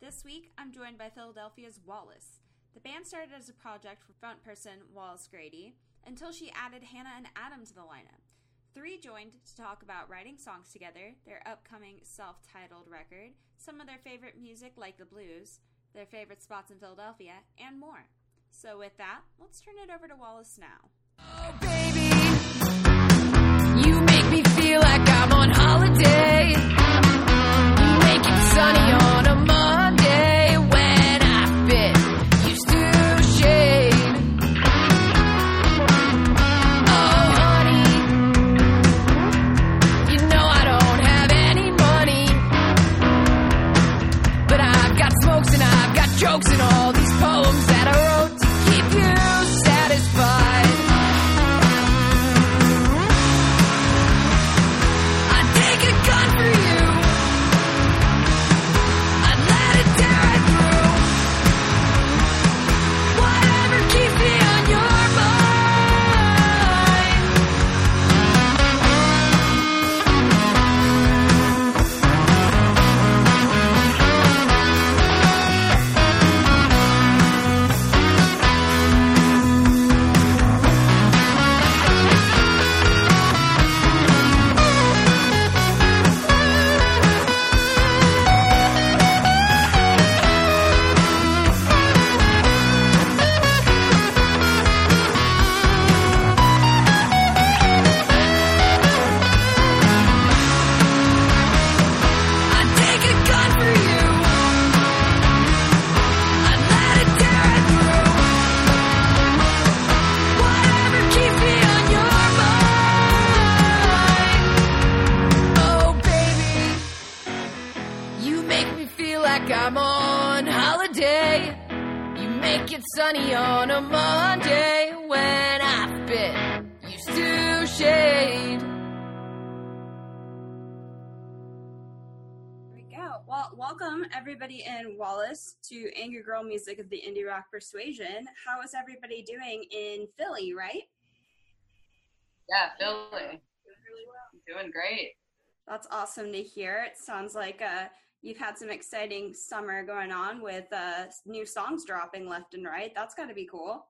This week, I'm joined by Philadelphia's Wallace. The band started as a project for frontperson Wallace Grady until she added Hannah and Adam to the lineup. Three joined to talk about writing songs together, their upcoming self titled record, some of their favorite music like the blues, their favorite spots in Philadelphia, and more. So, with that, let's turn it over to Wallace now. Oh, baby, you make me feel like I'm on holiday. You make it sunny on a Girl Music of the Indie Rock Persuasion. How is everybody doing in Philly, right? Yeah, Philly. Doing really well. Doing great. That's awesome to hear. It sounds like uh, you've had some exciting summer going on with uh, new songs dropping left and right. That's got to be cool.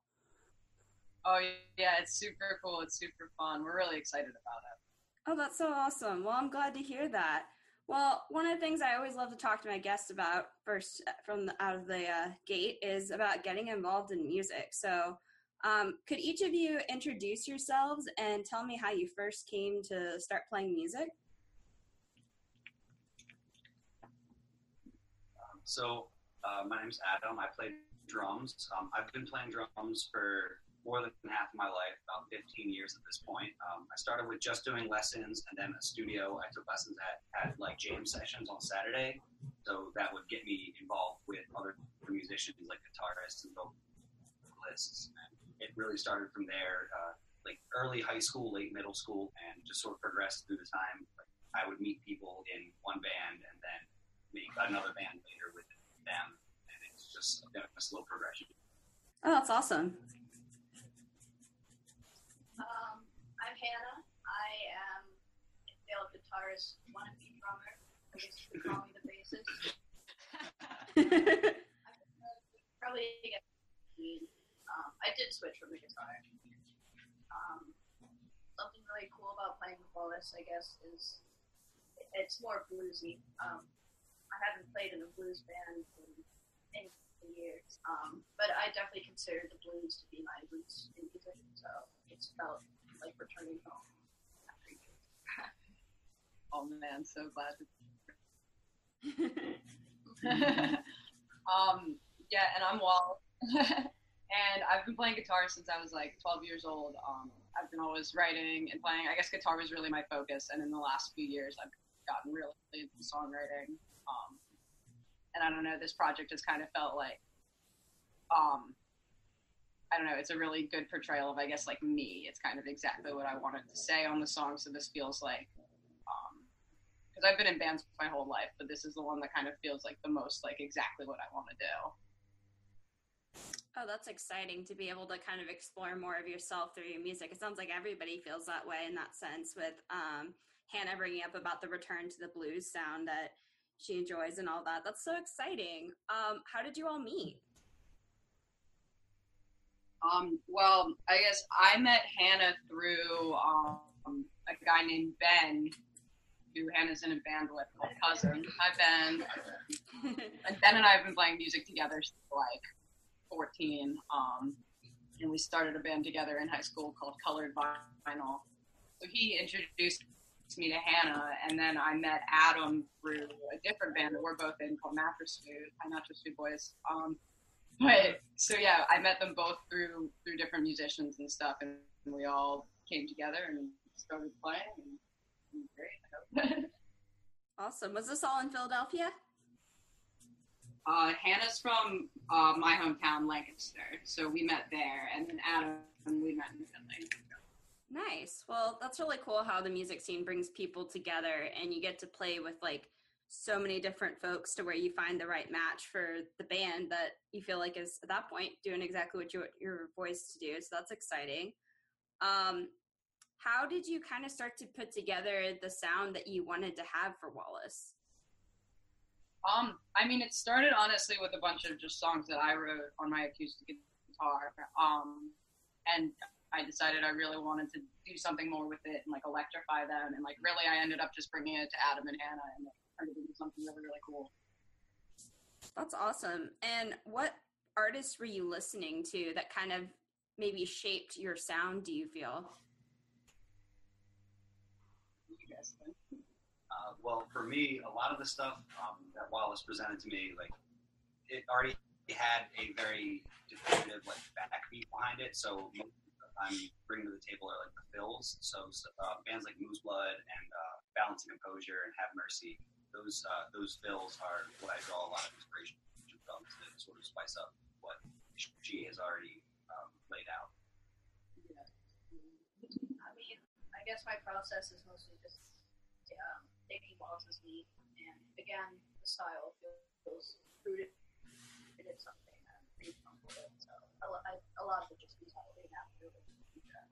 Oh yeah, it's super cool. It's super fun. We're really excited about it. Oh, that's so awesome. Well, I'm glad to hear that. Well, one of the things I always love to talk to my guests about first uh, from the, out of the uh, gate is about getting involved in music. So, um, could each of you introduce yourselves and tell me how you first came to start playing music? So uh, my name's Adam. I play drums. Um, I've been playing drums for more than half of my life, about 15 years at this point. Um, I started with just doing lessons and then a studio. I took lessons at, at like jam sessions on Saturday. So that would get me involved with other musicians like guitarists and vocalists. And it really started from there, uh, like early high school, late middle school, and just sort of progressed through the time. Like I would meet people in one band and then make another band later with them, and it's just been a slow progression. Oh, that's awesome. Um, I'm Hannah. I am a failed guitarist, wannabe drummer. I guess you could call me the bassist. Probably get um, I did switch from the guitar. Um, something really cool about playing with Wallace, I guess, is it's more bluesy. Um, I haven't played in a blues band in years, um, but I definitely consider the blues to be my roots in music. So it's felt like returning home. Oh man, so glad. um, yeah, and I'm Wall, and I've been playing guitar since I was like 12 years old. Um, I've been always writing and playing. I guess guitar was really my focus, and in the last few years, I've gotten really into songwriting. Um, and I don't know, this project has kind of felt like, um, I don't know, it's a really good portrayal of, I guess, like me. It's kind of exactly what I wanted to say on the song. So this feels like, because I've been in bands my whole life, but this is the one that kind of feels like the most like exactly what I want to do. Oh, that's exciting to be able to kind of explore more of yourself through your music. It sounds like everybody feels that way in that sense with um, Hannah bringing up about the return to the blues sound that she enjoys and all that. That's so exciting. Um, how did you all meet? Um, well, I guess I met Hannah through um, a guy named Ben, who Hannah's in a band with called Cousin. Hi, Ben. and Ben and I have been playing music together since like 14. Um, and we started a band together in high school called Colored Vinyl. So he introduced me to Hannah, and then I met Adam through a different band that we're both in called Mattress Food. Hi, Mattress Food Boys. Um, but so yeah, I met them both through through different musicians and stuff, and we all came together and started playing. And it was great. awesome. Was this all in Philadelphia? Uh, Hannah's from uh, my hometown, Lancaster, so we met there, and then Adam and we met in Philly. Nice. Well, that's really cool how the music scene brings people together, and you get to play with like so many different folks to where you find the right match for the band that you feel like is at that point doing exactly what you want your voice to do. So that's exciting. Um, how did you kind of start to put together the sound that you wanted to have for Wallace? Um, I mean, it started honestly with a bunch of just songs that I wrote on my acoustic guitar. Um, and I decided I really wanted to do something more with it and like electrify them. And like really, I ended up just bringing it to Adam and Hannah and like, turned it into something really, really cool. That's awesome. And what artists were you listening to that kind of maybe shaped your sound? Do you feel? Uh, well, for me, a lot of the stuff um, that Wallace presented to me, like it already had a very definitive like backbeat behind it. So I'm bringing to the table are like the fills. So uh, bands like Moose Blood and uh, Balance and Composure and Have Mercy. Those uh, those fills are what I draw a lot of inspiration from to sort of spice up what she has already um, laid out. Yeah. I mean, I guess my process is mostly just um, taking Wallace's beat, and again, the style feels rooted in something. I'm pretty comfortable with. So a, a lot of it just mentality now.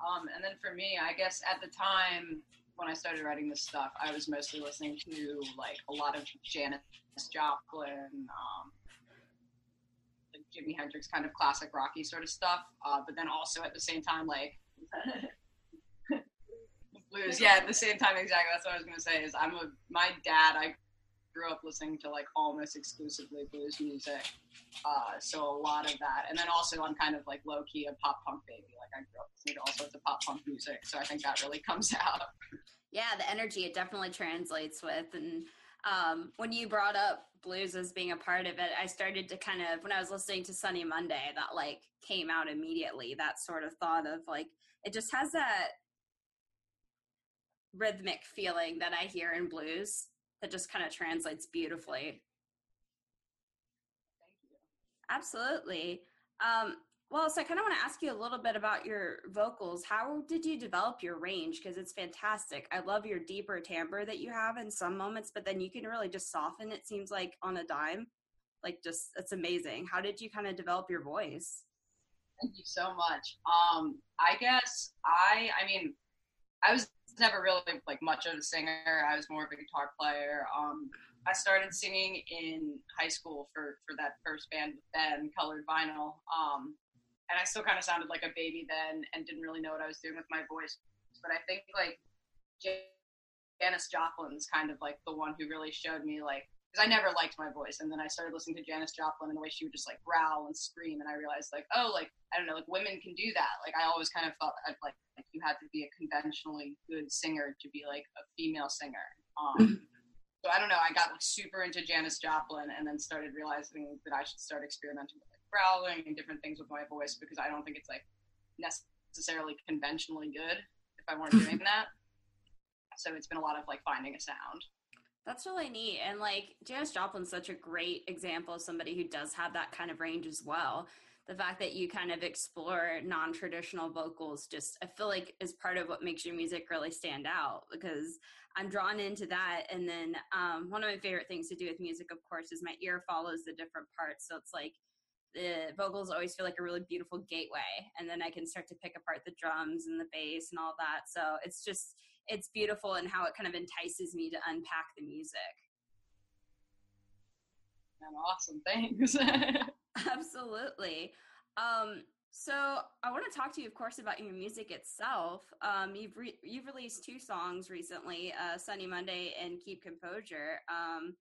Um, and then for me, I guess at the time when I started writing this stuff, I was mostly listening to like a lot of Janis Joplin, um, like Jimi Hendrix, kind of classic rocky sort of stuff. Uh, but then also at the same time, like blues. Yeah, at the same time, exactly. That's what I was gonna say. Is I'm a my dad. I grew up listening to like almost exclusively blues music. Uh, so a lot of that, and then also I'm kind of like low key a pop punk baby. Like I grew up listening to all sorts of pop punk music, so I think that really comes out. Yeah, the energy it definitely translates with, and um, when you brought up blues as being a part of it, I started to kind of when I was listening to Sunny Monday, that like came out immediately. That sort of thought of like it just has that rhythmic feeling that I hear in blues that just kind of translates beautifully. Absolutely. Um, well, so I kind of want to ask you a little bit about your vocals. How did you develop your range? Because it's fantastic. I love your deeper timbre that you have in some moments, but then you can really just soften. It seems like on a dime. Like just it's amazing. How did you kind of develop your voice? Thank you so much. Um, I guess I, I mean, I was never really like much of a singer. I was more of a guitar player. Um, I started singing in high school for for that first band with Ben, Colored Vinyl. Um, and I still kind of sounded like a baby then, and didn't really know what I was doing with my voice. But I think like Janis Joplin's kind of like the one who really showed me like because I never liked my voice, and then I started listening to Janis Joplin and the way she would just like growl and scream, and I realized like oh like I don't know like women can do that. Like I always kind of thought I'd, like like you had to be a conventionally good singer to be like a female singer. Um, so I don't know. I got like super into Janis Joplin, and then started realizing that I should start experimenting with like growling and different things with my voice because I don't think it's like necessarily conventionally good if I weren't doing that. So it's been a lot of like finding a sound. That's really neat. And like Janis Joplin's such a great example of somebody who does have that kind of range as well the fact that you kind of explore non-traditional vocals just i feel like is part of what makes your music really stand out because i'm drawn into that and then um, one of my favorite things to do with music of course is my ear follows the different parts so it's like the vocals always feel like a really beautiful gateway and then i can start to pick apart the drums and the bass and all that. So it's just it's beautiful and how it kind of entices me to unpack the music. And awesome, thanks. absolutely. Um so i want to talk to you of course about your music itself. Um you've re- you've released two songs recently uh sunny monday and keep composure. Um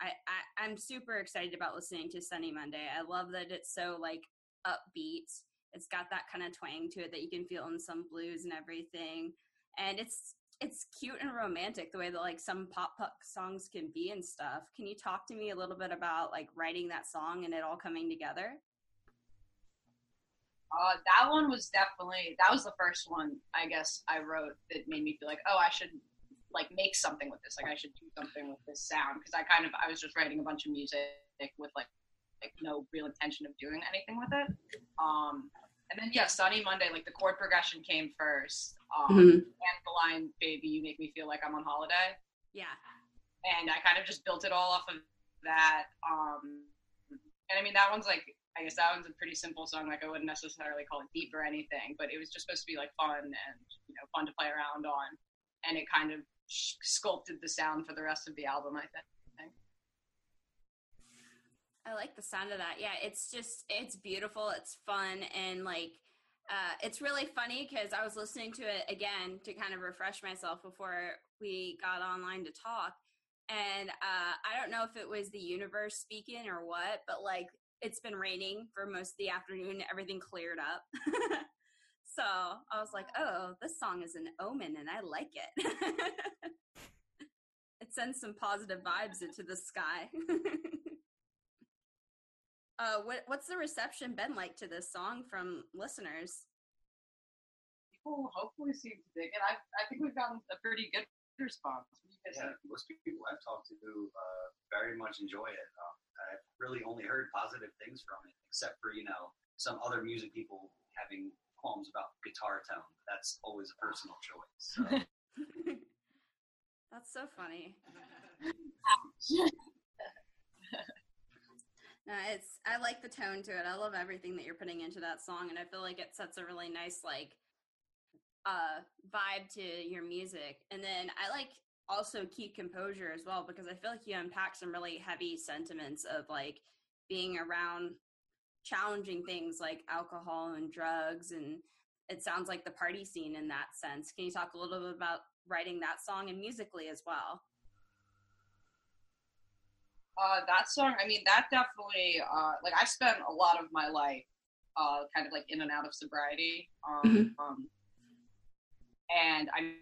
I, I I'm super excited about listening to Sunny Monday. I love that it's so like upbeat. It's got that kind of twang to it that you can feel in some blues and everything. And it's it's cute and romantic the way that like some pop punk songs can be and stuff. Can you talk to me a little bit about like writing that song and it all coming together? Uh, that one was definitely that was the first one I guess I wrote that made me feel like oh I should like make something with this like I should do something with this sound because I kind of I was just writing a bunch of music with like like no real intention of doing anything with it. Um, and then yeah, Sunny Monday like the chord progression came first. Um, Mhm. and the line "Baby, you make me feel like I'm on holiday." Yeah. and I kind of just built it all off of that. Um, and I mean, that one's like, I guess that one's a pretty simple song. Like, I wouldn't necessarily call it deep or anything, but it was just supposed to be like fun and you know fun to play around on, and it kind of sh- sculpted the sound for the rest of the album. I think. I like the sound of that. Yeah, it's just it's beautiful. It's fun and like uh, it's really funny because I was listening to it again to kind of refresh myself before we got online to talk, and uh, I don't know if it was the universe speaking or what, but like it's been raining for most of the afternoon. Everything cleared up. so I was like, oh, this song is an omen and I like it. it sends some positive vibes into the sky. uh, what, what's the reception been like to this song from listeners? People hopefully seem to dig it. I, I think we've gotten a pretty good response. What do you guys Yeah, most people I've talked to uh, very much enjoy it. Um, I've really only heard positive things from it, except for you know some other music people having qualms about guitar tone. That's always a personal choice. So. That's so funny. No, it's I like the tone to it. I love everything that you're putting into that song, and I feel like it sets a really nice like uh vibe to your music. And then I like also keep composure as well because I feel like you unpack some really heavy sentiments of like being around challenging things like alcohol and drugs and it sounds like the party scene in that sense. Can you talk a little bit about writing that song and musically as well? Uh, that song, I mean, that definitely, uh, like, I've spent a lot of my life, uh, kind of like in and out of sobriety. Um, um, and I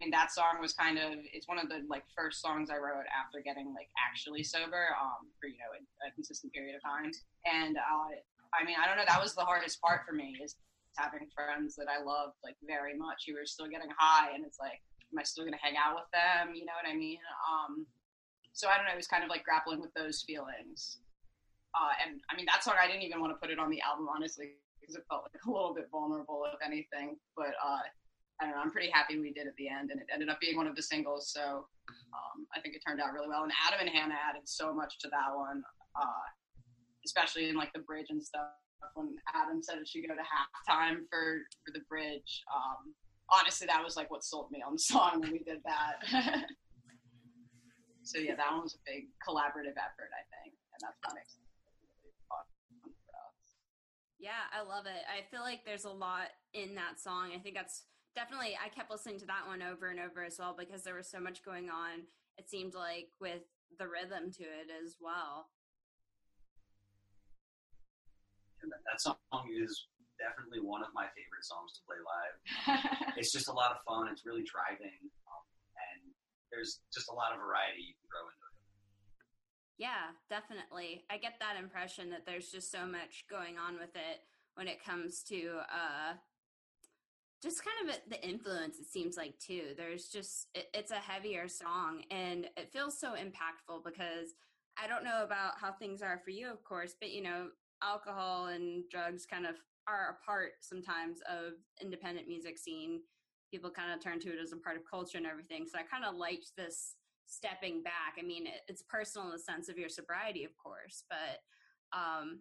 mean, that song was kind of, it's one of the, like, first songs I wrote after getting, like, actually sober, um, for, you know, a, a consistent period of time. And, uh, I mean, I don't know, that was the hardest part for me is having friends that I loved, like, very much who were still getting high. And it's like, am I still going to hang out with them? You know what I mean? Um, so I don't know. It was kind of like grappling with those feelings. Uh, and I mean, that song I didn't even want to put it on the album honestly because it felt like a little bit vulnerable, if anything. But uh, I don't know. I'm pretty happy we did at the end, and it ended up being one of the singles. So um, I think it turned out really well. And Adam and Hannah added so much to that one, uh, especially in like the bridge and stuff. When Adam said it should go to halftime for for the bridge, um, honestly, that was like what sold me on the song when we did that. so yeah, that one was a big collaborative effort, I think, and that's what. Yeah, I love it. I feel like there's a lot in that song. I think that's definitely I kept listening to that one over and over as well because there was so much going on. It seemed like with the rhythm to it as well. That, song is definitely one of my favorite songs to play live. It's just a lot of fun. It's really driving, um, and there's just a lot of variety you can throw into it. Yeah, definitely. I get that impression that there's just so much going on with it when it comes to uh just kind of the influence it seems like too. There's just it, it's a heavier song and it feels so impactful because I don't know about how things are for you of course, but you know, alcohol and drugs kind of are a part sometimes of independent music scene. People kind of turn to it as a part of culture and everything. So I kind of liked this stepping back. I mean, it, it's personal in the sense of your sobriety, of course, but um,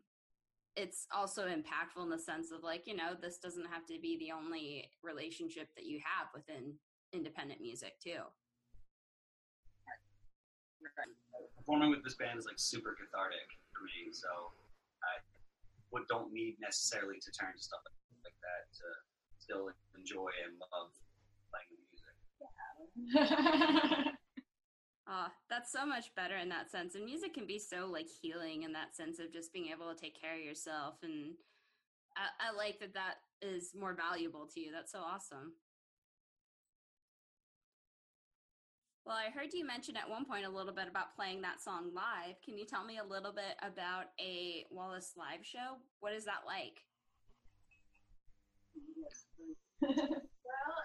it's also impactful in the sense of like, you know, this doesn't have to be the only relationship that you have within independent music too. Performing with this band is like super cathartic for me, so I would don't need necessarily to turn to stuff like that to still enjoy and love playing the music. Ah, that's so much better in that sense. And music can be so like healing in that sense of just being able to take care of yourself. And I, I like that that is more valuable to you. That's so awesome. Well, I heard you mention at one point a little bit about playing that song live. Can you tell me a little bit about a Wallace live show? What is that like?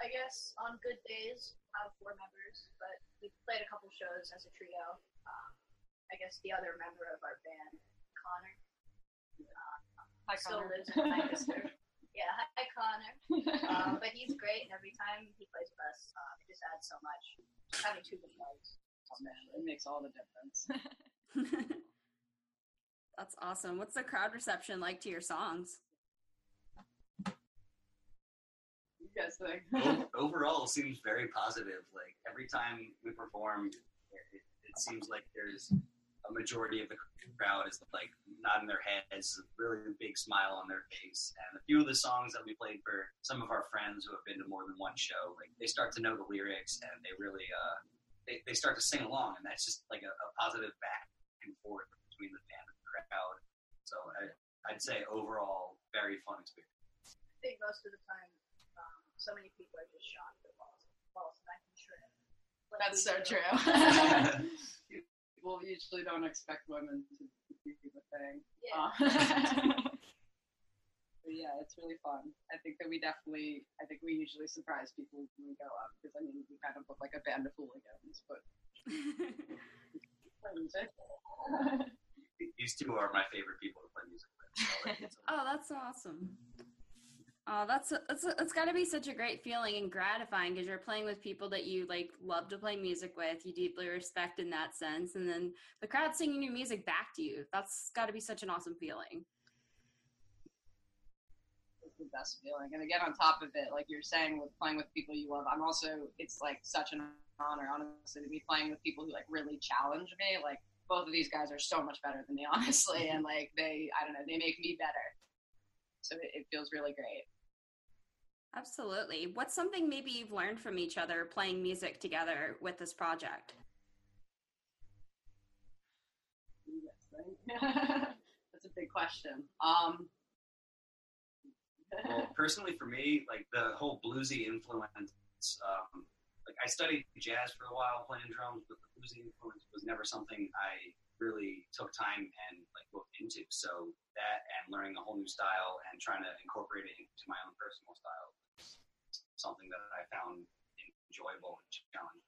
well, I guess on good days, I have four members, but we played a couple shows as a trio. Um, I guess the other member of our band, Connor, uh, Hi, still Connor. lives in Lancaster. yeah, hi Connor. Um, but he's great, and every time he plays with us, um, it just adds so much. Having two guitars. Oh, man, it makes all the difference. That's awesome. What's the crowd reception like to your songs? You guys think? Overall, it seems very positive. Like every time we perform, it, it, it seems like there's a majority of the crowd is like nodding their heads, a really big smile on their face. And a few of the songs that we played for some of our friends who have been to more than one show, like they start to know the lyrics and they really uh, they, they start to sing along, and that's just like a, a positive back and forth between the band and the crowd. So I, I'd say overall, very fun experience. I think most of the time, so many people are just shocked at Wallace, Wallace and I can shred. Like That's so do. true. People usually don't expect women to do the thing. Yeah. Uh, yeah, it's really fun. I think that we definitely, I think we usually surprise people when we go up because I mean, we kind of look like a band of hooligans, but music. These two are my favorite people to play music with. So like, Oh, that's awesome. Oh, that's it's it's got to be such a great feeling and gratifying because you're playing with people that you like love to play music with, you deeply respect in that sense, and then the crowd singing your music back to you. That's got to be such an awesome feeling. It's the best feeling. And again, on top of it, like you're saying, with playing with people you love, I'm also, it's like such an honor, honestly, to be playing with people who like really challenge me. Like both of these guys are so much better than me, honestly, and like they, I don't know, they make me better. So it, it feels really great. Absolutely. What's something maybe you've learned from each other playing music together with this project? What do you guys think? That's a big question. Um, well, personally, for me, like the whole bluesy influence, um, like I studied jazz for a while playing drums, but the bluesy influence was never something I really took time and like looked into. So that and learning a whole new style and trying to incorporate it into my own personal style is something that I found enjoyable and challenging.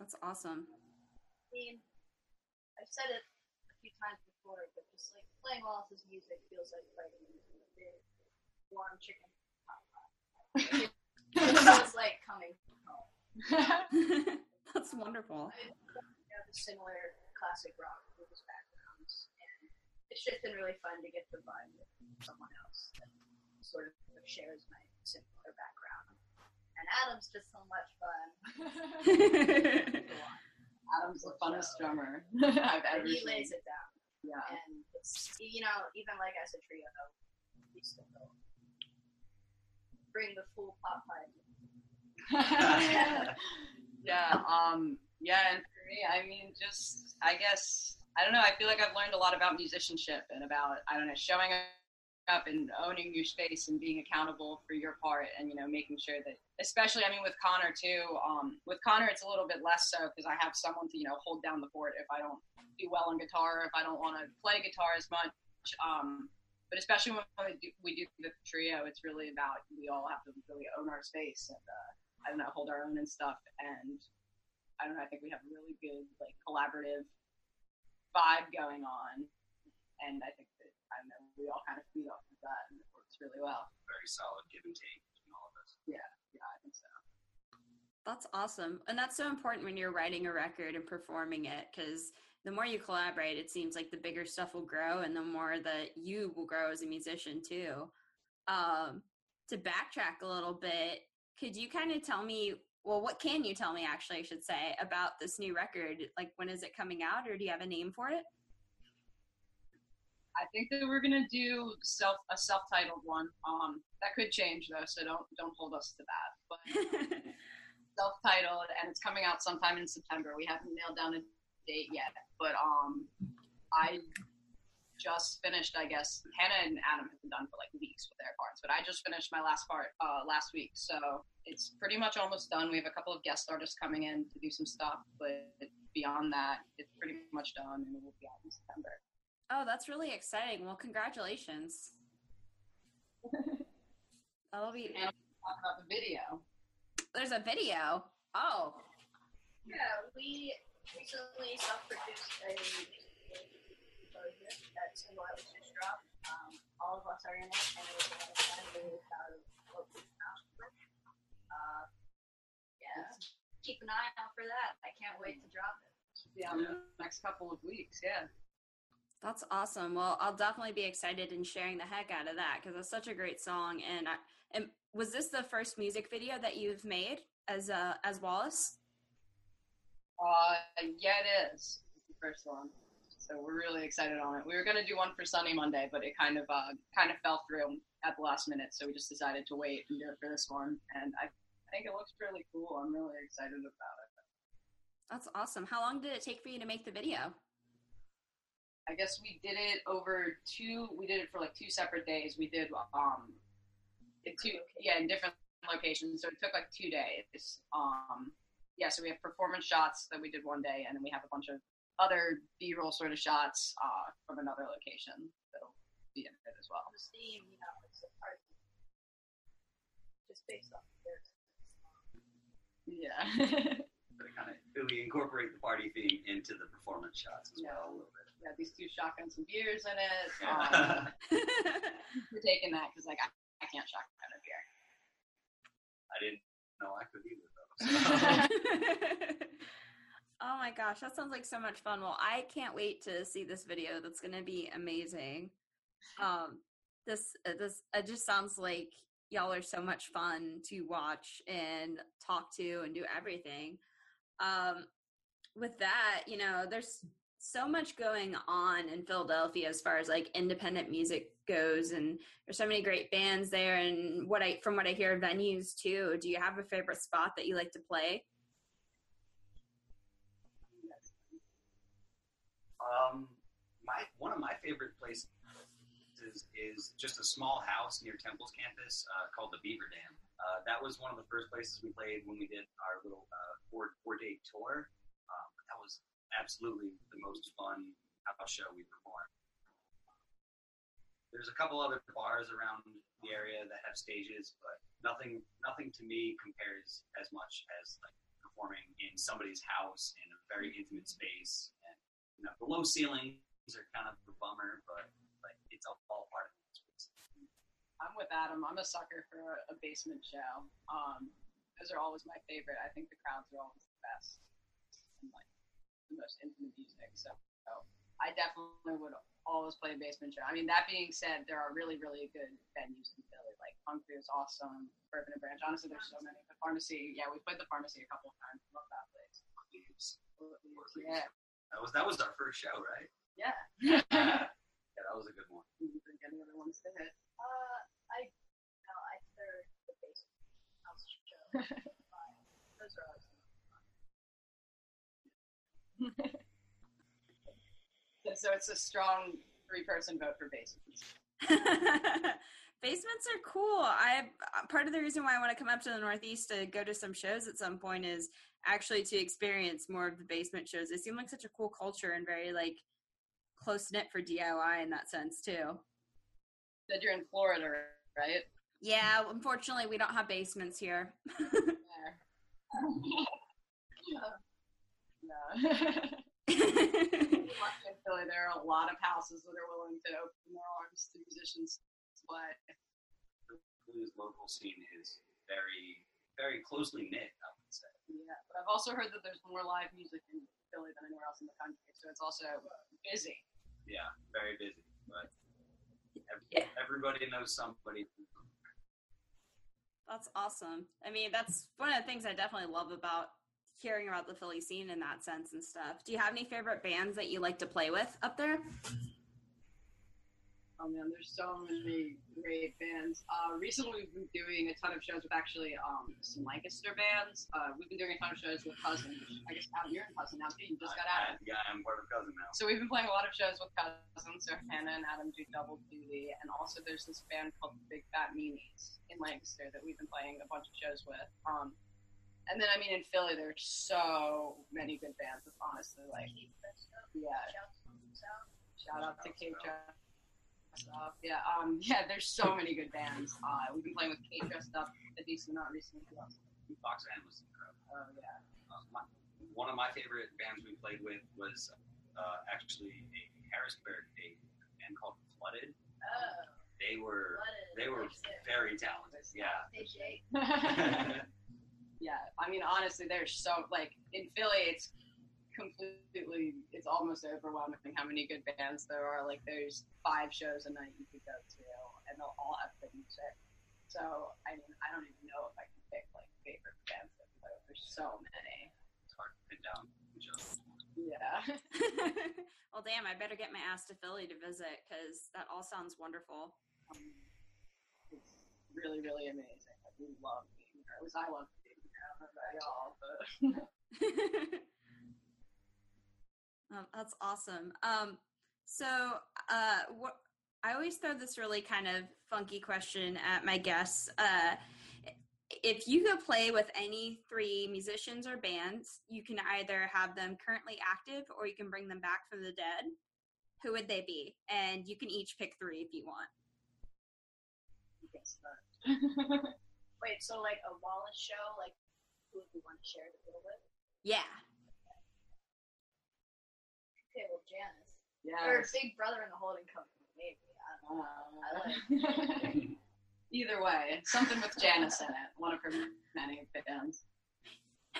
That's awesome. I mean, I've said it a few times before, but just like playing Wallace's music feels like fighting in a big warm chicken pot pot. It feels like coming home. That's wonderful. I have a similar classic rock blues backgrounds, and it's just been really fun to get to vibe with someone else that sort of shares my similar background. And Adam's just so much fun. Adam's the funnest drummer I've ever And he seen. lays it down. Yeah. and it's you know even like as a trio we still bring the full pop pipe yeah, um, yeah, and I mean, just, I guess, I don't know, I feel like I've learned a lot about musicianship and about, I don't know, showing up and owning your space and being accountable for your part and, you know, making sure that, especially, I mean, with Connor too, um, with Connor, it's a little bit less so because I have someone to, you know, hold down the fort if I don't do well on guitar, if I don't want to play guitar as much. Um, but especially when we do, we do the trio, it's really about we all have to really own our space and uh, I don't know, hold our own and stuff. And I don't know, I think we have a really good like collaborative vibe going on, and I think that I don't know, we all kind of feed off of that, and it works really well. Very solid give and take between all of us. Yeah, yeah, I think so. That's awesome. And that's so important when you're writing a record and performing it because the more you collaborate, it seems like the bigger stuff will grow and the more that you will grow as a musician too. Um, to backtrack a little bit, could you kind of tell me, well, what can you tell me actually, I should say, about this new record? Like, when is it coming out or do you have a name for it? I think that we're gonna do self a self-titled one. Um, that could change though, so don't don't hold us to that. But self-titled, and it's coming out sometime in September. We haven't nailed down a date yet, but um, I just finished. I guess Hannah and Adam have been done for like weeks with their parts, but I just finished my last part uh, last week, so it's pretty much almost done. We have a couple of guest artists coming in to do some stuff, but beyond that, it's pretty much done, and it will be out in September. Oh, that's really exciting. Well, congratulations. That'll be. And talk about the video. There's a video. Oh. Yeah, we recently self-produced a composer that Symbiote just dropped. Um, all of us are in it, and it was a lot of fun. Really proud of what we found. Uh, yeah, keep an eye out for that. I can't wait to drop it. Yeah, in the next couple of weeks. Yeah. That's awesome. Well, I'll definitely be excited in sharing the heck out of that because it's such a great song. And, I, and was this the first music video that you've made as uh, as Wallace? Uh, yeah, it is. It's the first one. So we're really excited on it. We were gonna do one for Sunny Monday, but it kind of uh, kind of fell through at the last minute. So we just decided to wait and do it for this one. And I think it looks really cool. I'm really excited about it. That's awesome. How long did it take for you to make the video? I guess we did it over two. We did it for like two separate days. We did um, it two yeah in different locations. So it took like two days. Um, yeah, so we have performance shots that we did one day, and then we have a bunch of other B-roll sort of shots uh, from another location that'll be in it as well. The theme, you know, it's a party, just based off of theirs. Yeah. So kind of we incorporate the party theme into the performance shots as Yeah. well a little bit. yeah, these two shotguns and beers in it. Um, we're taking that because like I, I can't shotgun a beer. I didn't know I could either though. So. oh my gosh, that sounds like so much fun. Well, I can't wait to see this video. That's going to be amazing. Um, this uh, this it just sounds like y'all are so much fun to watch and talk to and do everything. Um, with that, you know, there's so much going on in Philadelphia as far as like independent music goes and there's so many great bands there and what I from what I hear venues too. Do you have a favorite spot that you like to play? Um, my one of my favorite places is, is just a small house near Temple's campus uh, called the Beaver Dam. Uh, that was one of the first places we played when we did our little uh, four four day tour. Um, that was absolutely the most fun house show we performed. There's a couple other bars around the area that have stages, but nothing nothing to me compares as much as like performing in somebody's house in a very intimate space you know, the low ceilings are kind of a bummer, but like it's all, part of the experience. I'm with Adam. I'm a sucker for a, a basement show. Um, those are always my favorite. I think the crowds are always the best and like the most intimate music. So, so I definitely would always play a basement show. I mean, that being said, there are really, really good venues in Philly. Like Hungry is awesome. Bourbon and Branch. Honestly, there's so many. The Pharmacy. Yeah, we played the Pharmacy a couple of times. Love that place. Yeah. That was that was our first show, right? Yeah. yeah, that was a good one. Do you think any other ones to hit? Uh, I no, I third the basement house show. Those are always So, so it's a strong three-person vote for basements. Basements are cool. I part of the reason why I want to come up to the Northeast to go to some shows at some point is actually to experience more of the basement shows. They seem like such a cool culture and very like close knit for DIY in that sense too. Said you're in Florida, right? Yeah, unfortunately, we don't have basements here. There. no. in Philly, there are a lot of houses that are willing to open their arms to musicians, but The blues local scene is very very closely knit. I would say. yeah. But I've also heard that there's more live music in Philly than anywhere else in the country. So it's also busy. Yeah, very busy, but ev- Yeah. everybody knows somebody. That's awesome. I mean, that's one of the things I definitely love about hearing about the Philly scene in that sense and stuff. Do you have any favorite bands that you like to play with up there? Oh man, there's so many great bands. Uh, recently, we've been doing a ton of shows with actually um, some Lancaster bands. Uh, we've been doing a ton of shows with Cousin. which I guess Adam, you're in Cousin now too. You just got. I, yeah, I'm part of cousin now. So we've been playing a lot of shows with Cousin. So Hannah and Adam do double duty, and also there's this band called Big Fat Meanies in Lancaster that we've been playing a bunch of shows with. Um, and then I mean in Philly, there's so many good bands. Honestly like yeah. Shout out to Kate Dressed Up. Yeah, um, yeah, there's so many good bands. Uh, we've been playing with Kate Dressed Up a decent amount recently. Else? Foxanne was incredible. Oh yeah. Uh, my, one of my favorite bands we played with was uh, actually a Harrisburg a band called Flooded. Oh, They were Flooded. they were very talented. Yeah. Yeah, I mean, honestly, there's so like in Philly, it's completely, it's almost overwhelming how many good bands there are. Like, there's five shows a night you could go to, and they'll all have good music. So, I mean, I don't even know if I can pick like favorite bands that play. There's so many. It's hard to pin down. Just, Yeah. well, damn, I better get my ass to Philly to visit because that all sounds wonderful. um, it's really, really amazing. Like, we love being here. At least I love being here. I don't know about y'all, but Oh, that's awesome. Um, so, uh, what I always throw this really kind of funky question at my guests. Uh, if you could play with any three musicians or bands, you can either have them currently active or you can bring them back from the dead. Who would they be? And you can each pick three if you want. I guess that. Wait, so like a Wallace show, like who would we want to share the bill with? Yeah. Okay, well, Janis. yeah. Or Big Brother and the Holding Company, maybe. I don't know. Uh, Either way, something with Janis in it. One of her many bands.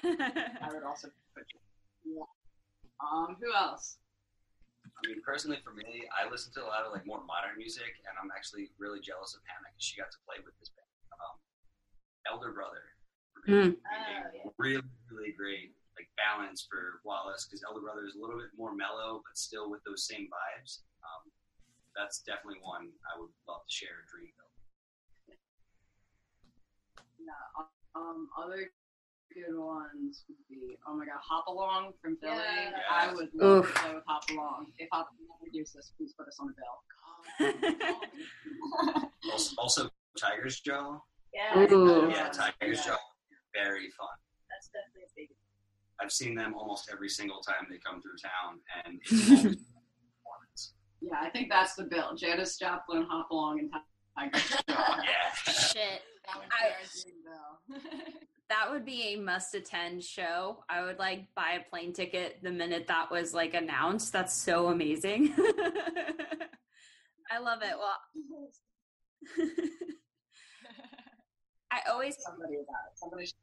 I would also put. Yeah. Um. Who else? I mean, personally for me, I listen to a lot of like more modern music, and I'm actually really jealous of Hannah because she got to play with this band. Um, Elder Brother, being Oh, yeah. really, really great like balance for Wallace because Elder Brother is a little bit more mellow, but still with those same vibes. Um, that's definitely one I would love to share a dream though. No. Um. Other good ones would be oh my god, Hop Along from Philly. Yeah. I would love Oof. to play with Hop Along. If Hop Along produce this, please put us on the bill. Also, also Tiger's Jaw. Yeah, Ooh. Yeah, Tiger's Jaw, very fun. that's definitely a big. I've seen them almost every single time they come through town, and it's. Yeah, I think that's the bill. Janis Joplin, Hop Along, and Tiger Yeah. Shit. That would I- be our dream bill. That would be a must attend show. I would like buy a plane ticket the minute that was like announced. That's so amazing. I love it. Well, I always Somebody about it. Somebody. should-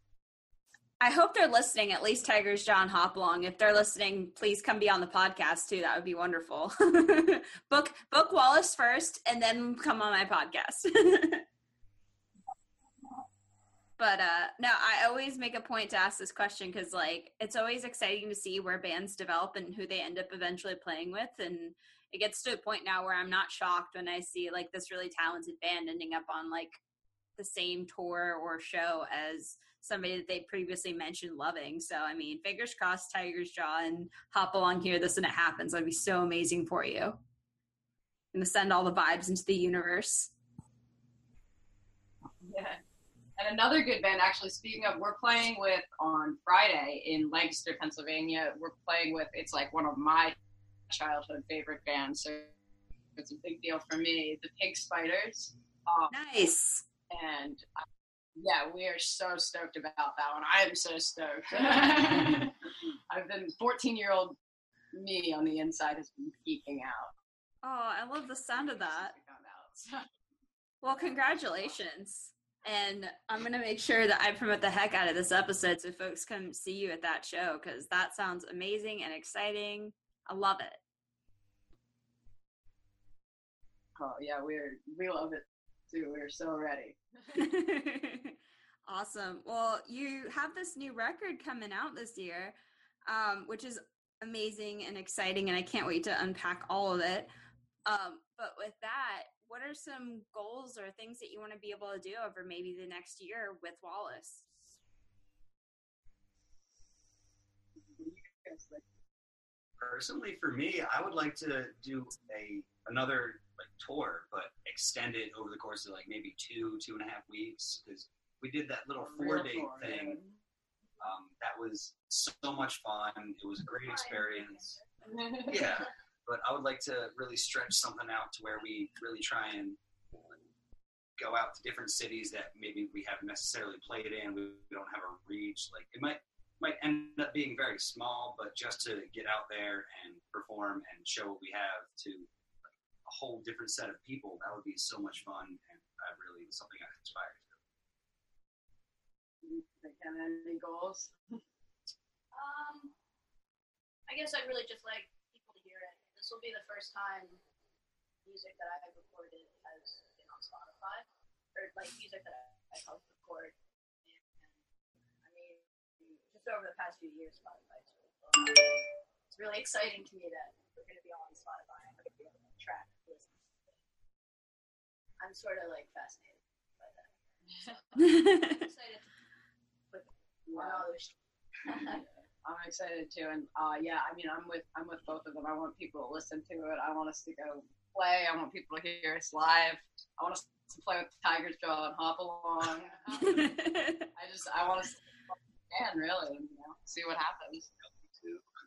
I hope they're listening, at least Tigers John Hop Along. If they're listening, please come be on the podcast too. That would be wonderful. book book Wallace first and then come on my podcast. but uh no, I always make a point to ask this question because like it's always exciting to see where bands develop and who they end up eventually playing with and it gets to a point now where I'm not shocked when I see like this really talented band ending up on like the same tour or show as somebody that they previously mentioned loving. So I mean, fingers crossed, Tiger's Jaw and hop along here. This and it happens. That'd be so amazing for you. I'm gonna send all the vibes into the universe. Yeah. And another good band, actually, speaking of, we're playing with on Friday in Lancaster, Pennsylvania. We're playing with, it's like one of my childhood favorite bands. So it's a big deal for me. The Pig Spiders. Um, Nice. and yeah, we are so stoked about that one. I am so stoked. I've been 14 year old me on the inside has been peeking out. Oh, I love the sound of that. Found out, so. Well, congratulations. And I'm going to make sure that I promote the heck out of this episode so folks come see you at that show because that sounds amazing and exciting. I love it. Oh yeah, we're we love it too. We're so ready. awesome. Well, you have this new record coming out this year, um, which is amazing and exciting, and I can't wait to unpack all of it. Um, but with that, what are some goals or things that you want to be able to do over maybe the next year with Wallace? Personally, for me, I would like to do a another like tour, but extend it over the course of like maybe two, two and a half weeks. Because we did that little four day thing. Um, that was so much fun. It was a great experience. yeah, but I would like to really stretch something out to where we really try and go out to different cities that maybe we haven't necessarily played in. We don't have a reach. Like it might might end up being very small, but just to get out there and perform and show what we have to a whole different set of people, that would be so much fun and uh, really something I aspire to. Think any goals? Um, I guess I'd really just like people to hear it. This will be the first time music that I've recorded has been on Spotify, or like music that I, I helped record. And, I mean, just over the past few years, Spotify really cool. It's really exciting to me that we're going to be on Spotify and we're going to be able to track listen. I'm sort of like fascinated by that. So, I'm excited to put on. I'm excited too, and uh, yeah, I mean, I'm with I'm with both of them. I want people to listen to it. I want us to go play. I want people to hear us live. I want us to play with Tiger's Jaw and hop along. I just I want us to can really, you know, see what happens.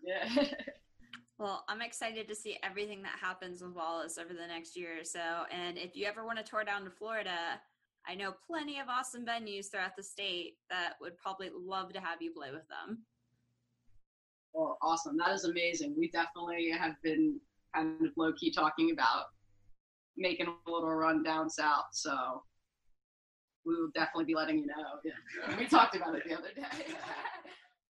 Yeah. Well, I'm excited to see everything that happens with Wallace over the next year or so. And if you ever want to tour down to Florida, I know plenty of awesome venues throughout the state that would probably love to have you play with them. Well, awesome. That is amazing. We definitely have been kind of low key talking about making a little run down south. So we will definitely be letting you know. Yeah. We talked about it the other day.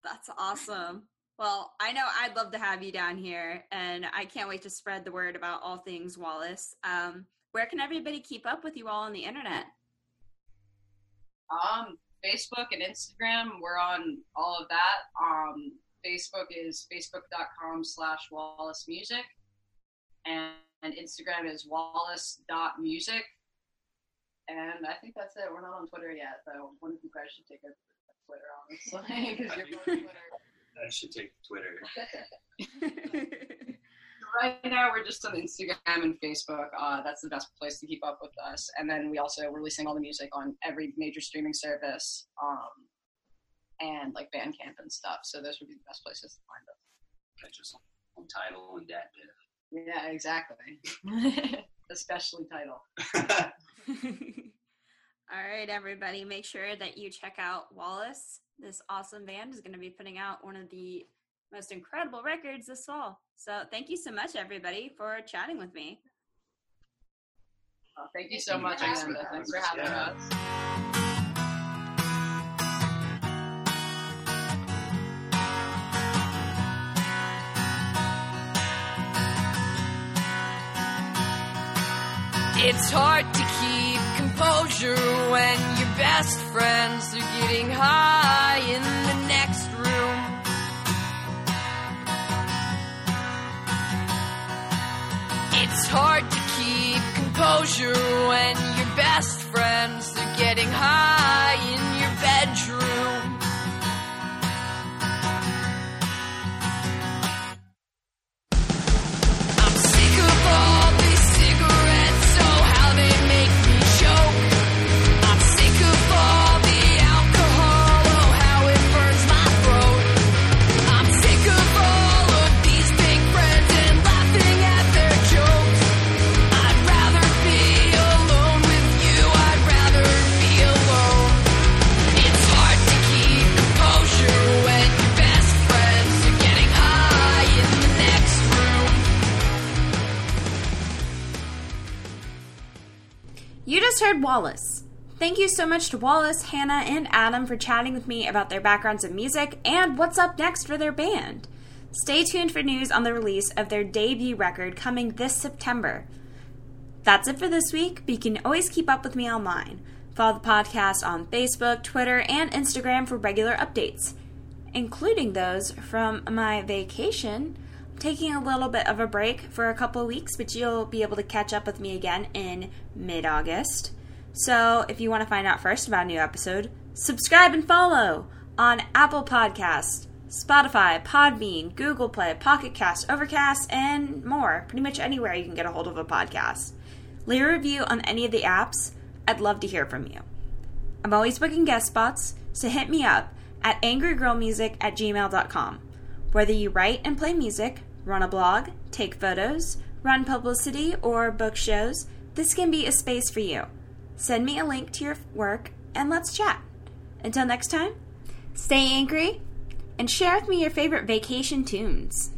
That's awesome. Well, I know I'd love to have you down here, and I can't wait to spread the word about all things Wallace. Um, where can everybody keep up with you all on the internet? Um, Facebook and Instagram, we're on all of that. Um, Facebook is facebook.com slash Wallace Music, and, and Instagram is wallace.music. And I think that's it. We're not on Twitter yet, though. One of you guys should take a Twitter, honestly, because you're on Twitter. I should take Twitter. right now we're just on Instagram and Facebook. Uh, that's the best place to keep up with us. And then we also releasing all the music on every major streaming service, um, and like Bandcamp and stuff. So those would be the best places to find us. Catch us on Tidal and DatPiff. Yeah, exactly. Especially Tidal. all right, everybody, make sure that you check out Wallace. This awesome band is going to be putting out one of the most incredible records this fall. So thank you so much, everybody, for chatting with me. Uh, thank you so much, Thanks for Amanda. having Thanks for us. having Yeah. us. It's hard to keep composure when your best friends are getting high in the next room. It's hard to keep composure when your best friends are getting high Wallace. Thank you so much to Wallace, Hannah, and Adam for chatting with me about their backgrounds in music and what's up next for their band. Stay tuned for news on the release of their debut record coming this September. That's it for this week, but you can always keep up with me online. Follow the podcast on Facebook, Twitter, and Instagram for regular updates, including those from my vacation. I'm taking a little bit of a break for a couple weeks, but you'll be able to catch up with me again in mid August. So if you want to find out first about a new episode, subscribe and follow on Apple Podcasts, Spotify, Podbean, Google Play, Pocket Cast, Overcast, and more. Pretty much anywhere you can get a hold of a podcast. Leave a review on any of the apps. I'd love to hear from you. I'm always booking guest spots, so hit me up at angrygirlmusic at gmail.com. Whether you write and play music, run a blog, take photos, run publicity, or book shows, this can be a space for you. Send me a link to your work and let's chat. Until next time, stay angry and share with me your favorite vacation tunes.